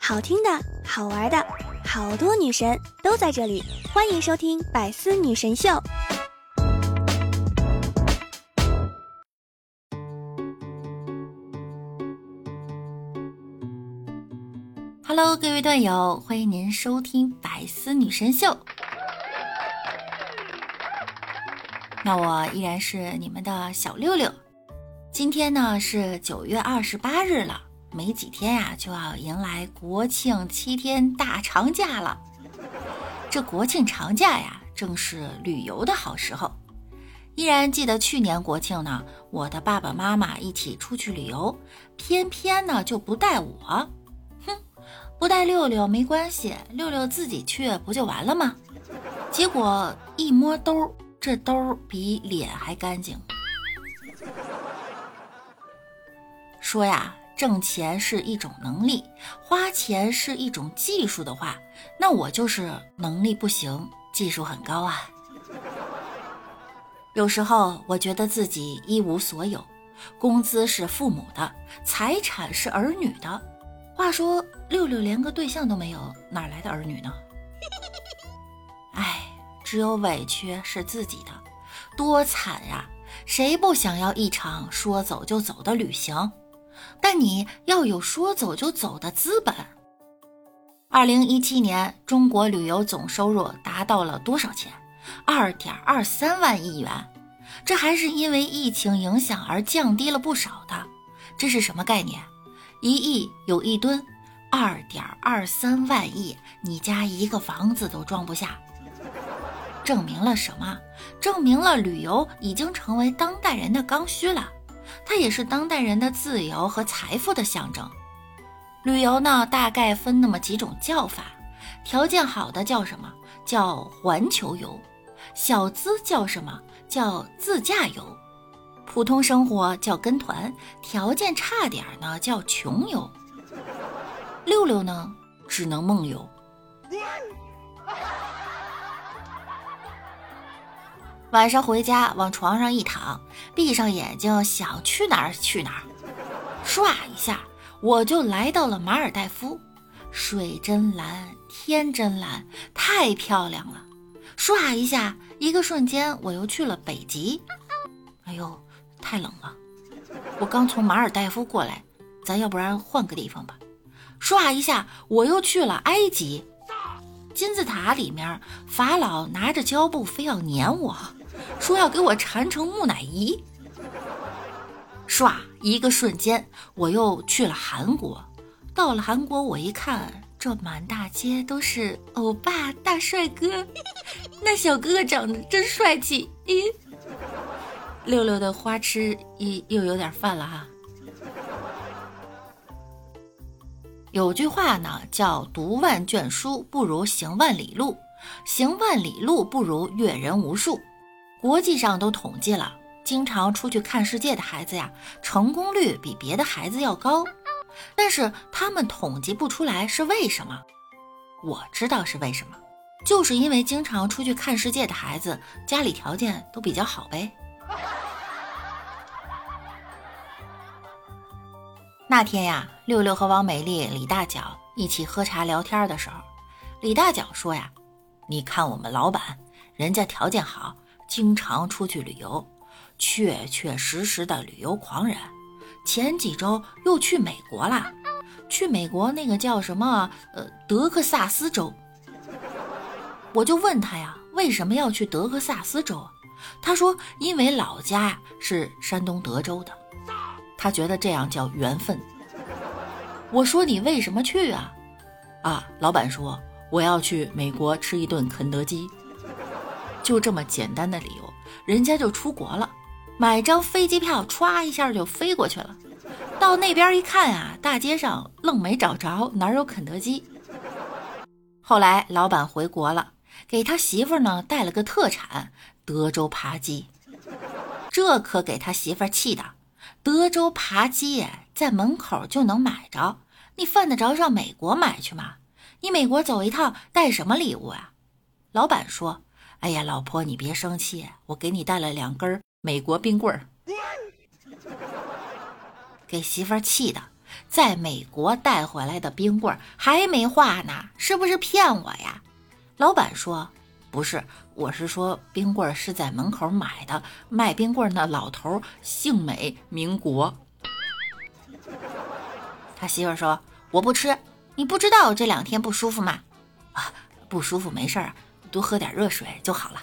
好听的，好玩的，好多女神都在这里，欢迎收听《百思女神秀》。Hello，各位段友，欢迎您收听《百思女神秀》。那我依然是你们的小六六。今天呢是九月二十八日了，没几天呀就要迎来国庆七天大长假了。这国庆长假呀，正是旅游的好时候。依然记得去年国庆呢，我的爸爸妈妈一起出去旅游，偏偏呢就不带我。哼，不带六六没关系，六六自己去不就完了吗？结果一摸兜。这兜比脸还干净。说呀，挣钱是一种能力，花钱是一种技术的话，那我就是能力不行，技术很高啊。有时候我觉得自己一无所有，工资是父母的，财产是儿女的。话说六六连个对象都没有，哪来的儿女呢？哎只有委屈是自己的，多惨呀！谁不想要一场说走就走的旅行？但你要有说走就走的资本。二零一七年，中国旅游总收入达到了多少钱？二点二三万亿元。这还是因为疫情影响而降低了不少的。这是什么概念？一亿有一吨，二点二三万亿，你家一个房子都装不下。证明了什么？证明了旅游已经成为当代人的刚需了，它也是当代人的自由和财富的象征。旅游呢，大概分那么几种叫法：条件好的叫什么？叫环球游；小资叫什么？叫自驾游；普通生活叫跟团；条件差点儿呢叫穷游。六六呢，只能梦游。晚上回家，往床上一躺，闭上眼睛，想去哪儿去哪儿。唰一下，我就来到了马尔代夫，水真蓝，天真蓝，太漂亮了。唰一下，一个瞬间，我又去了北极。哎呦，太冷了！我刚从马尔代夫过来，咱要不然换个地方吧。唰一下，我又去了埃及，金字塔里面，法老拿着胶布，非要粘我。说要给我缠成木乃伊，唰，一个瞬间我又去了韩国。到了韩国，我一看，这满大街都是欧巴大帅哥，那小哥哥长得真帅气。咦，六六的花痴又又有点犯了哈。有句话呢，叫“读万卷书不如行万里路，行万里路不如阅人无数”。国际上都统计了，经常出去看世界的孩子呀，成功率比别的孩子要高。但是他们统计不出来是为什么？我知道是为什么，就是因为经常出去看世界的孩子家里条件都比较好呗。那天呀，六六和王美丽、李大脚一起喝茶聊天的时候，李大脚说呀：“你看我们老板，人家条件好。”经常出去旅游，确确实实的旅游狂人。前几周又去美国啦，去美国那个叫什么？呃，德克萨斯州。我就问他呀，为什么要去德克萨斯州？他说，因为老家是山东德州的，他觉得这样叫缘分。我说你为什么去啊？啊，老板说我要去美国吃一顿肯德基。就这么简单的理由，人家就出国了，买张飞机票，歘一下就飞过去了。到那边一看啊，大街上愣没找着哪有肯德基。后来老板回国了，给他媳妇呢带了个特产——德州扒鸡。这可给他媳妇气的，德州扒鸡在门口就能买着，你犯得着上美国买去吗？你美国走一趟带什么礼物啊？老板说。哎呀，老婆，你别生气，我给你带了两根美国冰棍儿。给媳妇儿气的，在美国带回来的冰棍儿还没化呢，是不是骗我呀？老板说不是，我是说冰棍儿是在门口买的，卖冰棍的老头姓美名国。他媳妇儿说我不吃，你不知道这两天不舒服吗？啊，不舒服没事儿，多喝点热水就好了。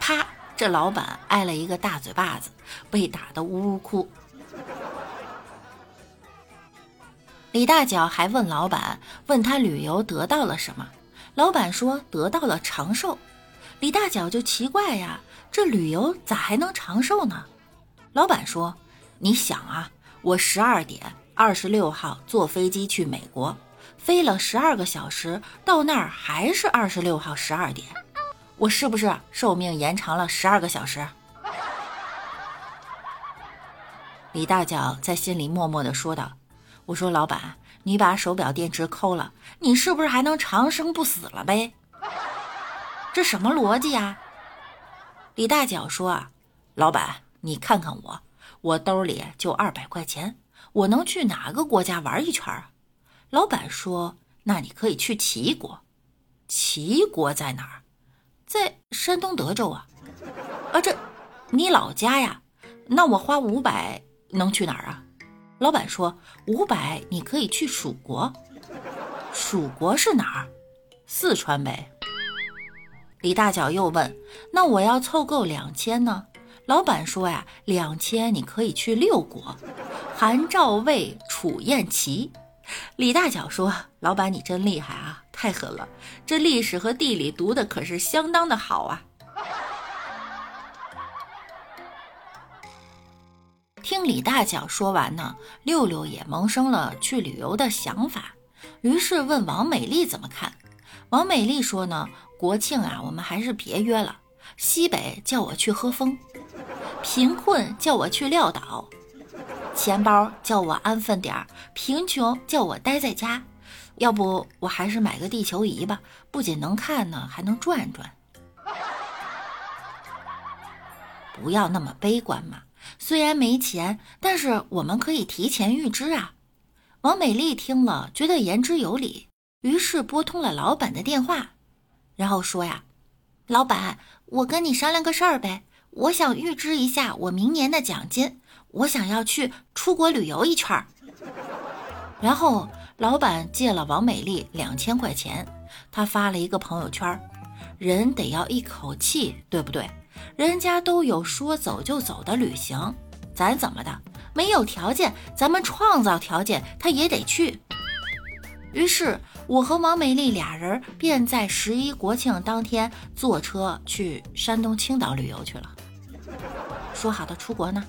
啪！这老板挨了一个大嘴巴子，被打得呜呜哭。李大脚还问老板，问他旅游得到了什么？老板说得到了长寿。李大脚就奇怪呀，这旅游咋还能长寿呢？老板说：“你想啊，我十二点二十六号坐飞机去美国，飞了十二个小时，到那儿还是二十六号十二点。”我是不是寿命延长了十二个小时？李大脚在心里默默的说道：“我说老板，你把手表电池抠了，你是不是还能长生不死了呗？这什么逻辑呀？”李大脚说：“啊，老板，你看看我，我兜里就二百块钱，我能去哪个国家玩一圈啊？”老板说：“那你可以去齐国，齐国在哪儿？”在山东德州啊，啊这，你老家呀？那我花五百能去哪儿啊？老板说五百你可以去蜀国，蜀国是哪儿？四川呗。李大脚又问，那我要凑够两千呢？老板说呀，两千你可以去六国，韩赵魏楚燕齐。李大脚说，老板你真厉害啊！太狠了，这历史和地理读的可是相当的好啊！听李大脚说完呢，六六也萌生了去旅游的想法，于是问王美丽怎么看。王美丽说呢，国庆啊，我们还是别约了。西北叫我去喝风，贫困叫我去撂倒，钱包叫我安分点儿，贫穷叫我待在家。要不我还是买个地球仪吧，不仅能看呢，还能转转。不要那么悲观嘛，虽然没钱，但是我们可以提前预支啊。王美丽听了，觉得言之有理，于是拨通了老板的电话，然后说呀：“老板，我跟你商量个事儿呗，我想预支一下我明年的奖金，我想要去出国旅游一圈儿。”然后。老板借了王美丽两千块钱，他发了一个朋友圈：“人得要一口气，对不对？人家都有说走就走的旅行，咱怎么的？没有条件，咱们创造条件，他也得去。”于是，我和王美丽俩人便在十一国庆当天坐车去山东青岛旅游去了。说好的出国呢？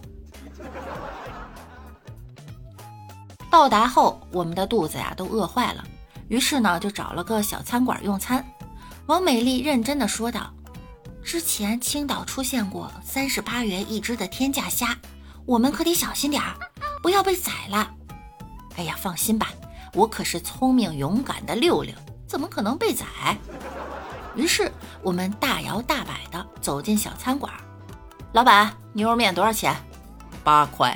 到达后，我们的肚子呀都饿坏了，于是呢就找了个小餐馆用餐。王美丽认真的说道：“之前青岛出现过三十八元一只的天价虾，我们可得小心点儿，不要被宰了。”哎呀，放心吧，我可是聪明勇敢的六六，怎么可能被宰？于是我们大摇大摆的走进小餐馆。老板，牛肉面多少钱？八块。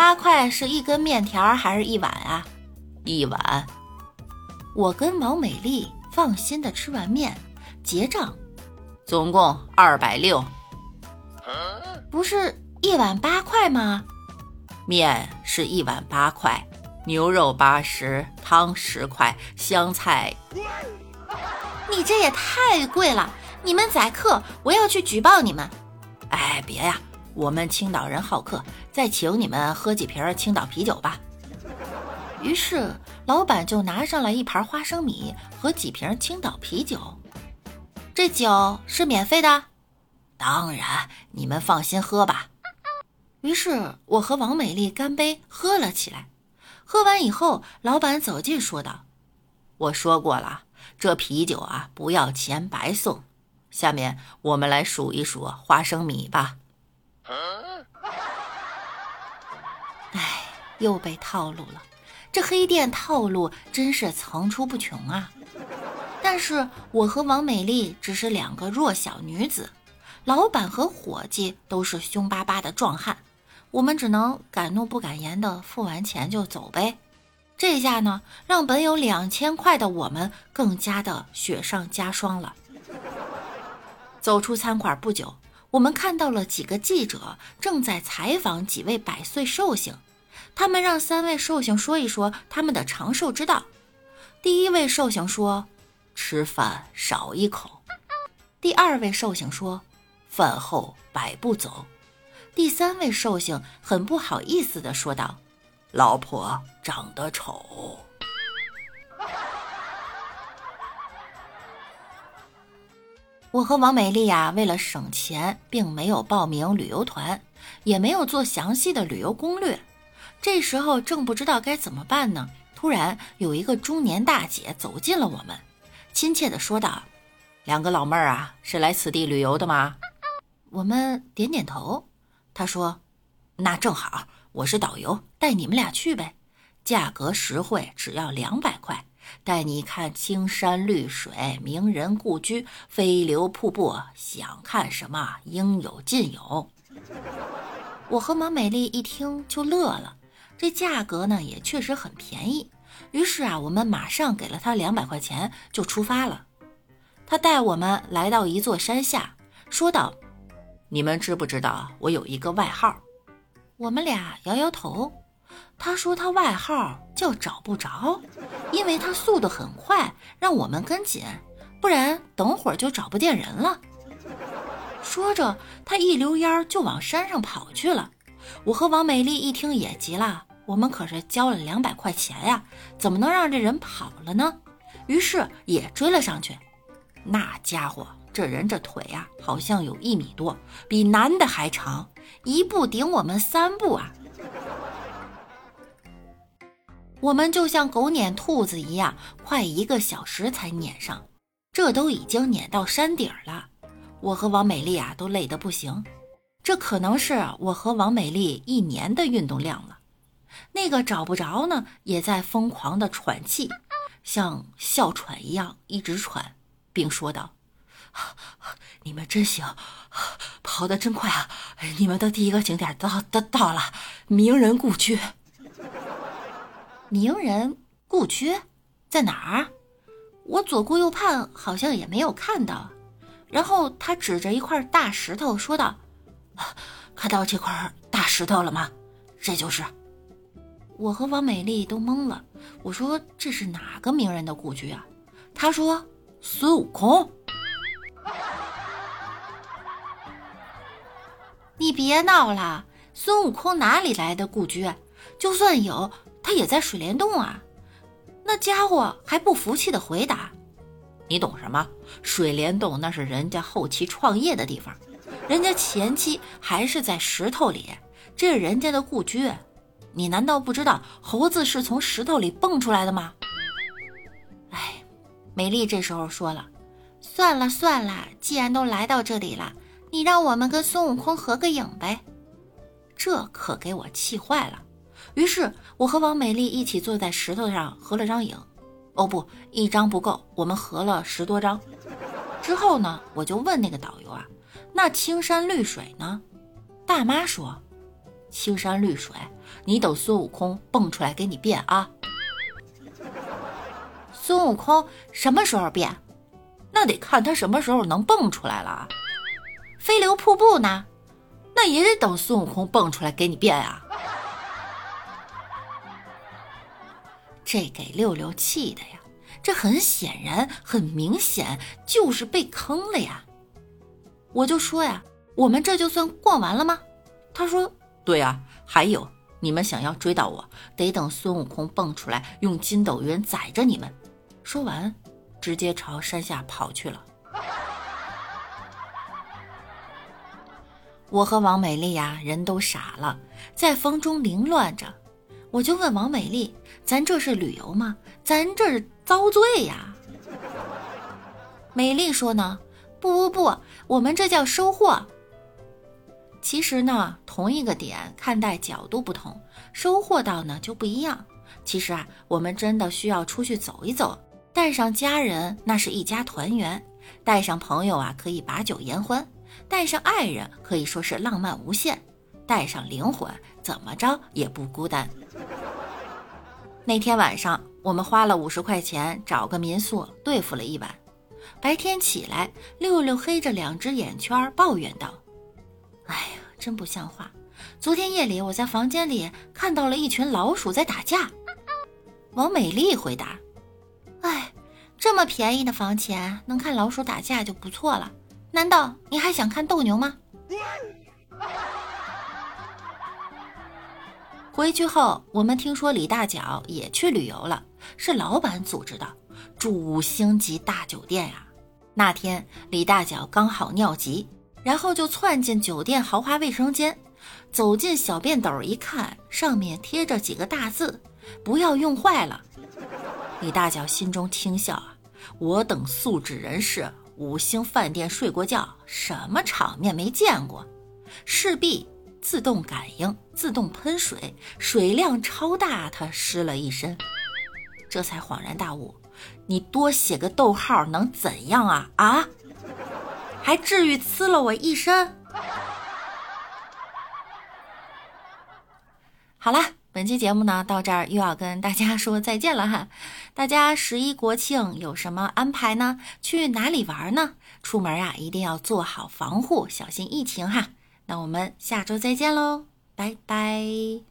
八块是一根面条还是一碗啊？一碗。我跟王美丽放心的吃完面，结账，总共二百六。不是一碗八块吗？面是一碗八块，牛肉八十，汤十块，香菜。你这也太贵了！你们宰客，我要去举报你们。哎，别呀。我们青岛人好客，再请你们喝几瓶青岛啤酒吧。于是老板就拿上了一盘花生米和几瓶青岛啤酒。这酒是免费的，当然，你们放心喝吧。于是我和王美丽干杯，喝了起来。喝完以后，老板走近说道：“我说过了，这啤酒啊不要钱，白送。下面我们来数一数花生米吧。”，又被套路了。这黑店套路真是层出不穷啊！但是我和王美丽只是两个弱小女子，老板和伙计都是凶巴巴的壮汉。我们只能敢怒不敢言的付完钱就走呗。这下呢，让本有两千块的我们更加的雪上加霜了。走出餐馆不久，我们看到了几个记者正在采访几位百岁寿星，他们让三位寿星说一说他们的长寿之道。第一位寿星说：“吃饭少一口。”第二位寿星说：“饭后百步走。”第三位寿星很不好意思的说道：“老婆长得丑。”我和王美丽呀，为了省钱，并没有报名旅游团，也没有做详细的旅游攻略。这时候正不知道该怎么办呢，突然有一个中年大姐走进了我们，亲切的说道：“两个老妹儿啊，是来此地旅游的吗？”我们点点头。她说：“那正好，我是导游，带你们俩去呗，价格实惠，只要两百块。”带你看青山绿水、名人故居、飞流瀑布，想看什么应有尽有。我和马美丽一听就乐了，这价格呢也确实很便宜。于是啊，我们马上给了他两百块钱就出发了。他带我们来到一座山下，说道：“你们知不知道我有一个外号？”我们俩摇摇头。他说他外号叫找不着，因为他速度很快，让我们跟紧，不然等会儿就找不见人了。说着，他一溜烟就往山上跑去了。我和王美丽一听也急了，我们可是交了两百块钱呀，怎么能让这人跑了呢？于是也追了上去。那家伙，这人这腿呀，好像有一米多，比男的还长，一步顶我们三步啊！我们就像狗撵兔子一样，快一个小时才撵上，这都已经撵到山顶了。我和王美丽啊都累得不行，这可能是我和王美丽一年的运动量了。那个找不着呢，也在疯狂的喘气，像哮喘一样一直喘，并说道：“ 你们真行，跑得真快啊！你们的第一个景点到到到了，名人故居。”名人故居在哪儿？我左顾右盼，好像也没有看到。然后他指着一块大石头说道：“看到这块大石头了吗？这就是。”我和王美丽都懵了。我说：“这是哪个名人的故居啊？”他说：“孙悟空。”你别闹了，孙悟空哪里来的故居？就算有。他也在水帘洞啊！那家伙还不服气的回答：“你懂什么？水帘洞那是人家后期创业的地方，人家前期还是在石头里，这是人家的故居。你难道不知道猴子是从石头里蹦出来的吗？”哎，美丽这时候说了：“算了算了，既然都来到这里了，你让我们跟孙悟空合个影呗。”这可给我气坏了。于是我和王美丽一起坐在石头上合了张影，哦不，一张不够，我们合了十多张。之后呢，我就问那个导游啊，那青山绿水呢？大妈说，青山绿水，你等孙悟空蹦出来给你变啊。孙悟空什么时候变？那得看他什么时候能蹦出来了。飞流瀑布呢？那也得等孙悟空蹦出来给你变啊。这给六六气的呀！这很显然、很明显就是被坑了呀！我就说呀，我们这就算逛完了吗？他说：“对呀，还有，你们想要追到我，得等孙悟空蹦出来，用筋斗云载着你们。”说完，直接朝山下跑去了。我和王美丽呀，人都傻了，在风中凌乱着。我就问王美丽：“咱这是旅游吗？咱这是遭罪呀！”美丽说：“呢，不不不，我们这叫收获。其实呢，同一个点看待角度不同，收获到呢就不一样。其实啊，我们真的需要出去走一走，带上家人，那是一家团圆；带上朋友啊，可以把酒言欢；带上爱人，可以说是浪漫无限。”带上灵魂，怎么着也不孤单。那天晚上，我们花了五十块钱找个民宿对付了一晚。白天起来，六六黑着两只眼圈，抱怨道：“哎呀，真不像话！昨天夜里我在房间里看到了一群老鼠在打架。”王美丽回答：“哎，这么便宜的房钱，能看老鼠打架就不错了。难道你还想看斗牛吗？” 回去后，我们听说李大脚也去旅游了，是老板组织的，住五星级大酒店呀。那天李大脚刚好尿急，然后就窜进酒店豪华卫生间，走进小便斗一看，上面贴着几个大字：“不要用坏了。”李大脚心中轻笑啊，我等素质人士，五星饭店睡过觉，什么场面没见过？势必自动感应、自动喷水，水量超大，他湿了一身，这才恍然大悟。你多写个逗号能怎样啊啊？还至于呲了我一身？好了，本期节目呢到这儿又要跟大家说再见了哈。大家十一国庆有什么安排呢？去哪里玩呢？出门啊一定要做好防护，小心疫情哈。那我们下周再见喽，拜拜。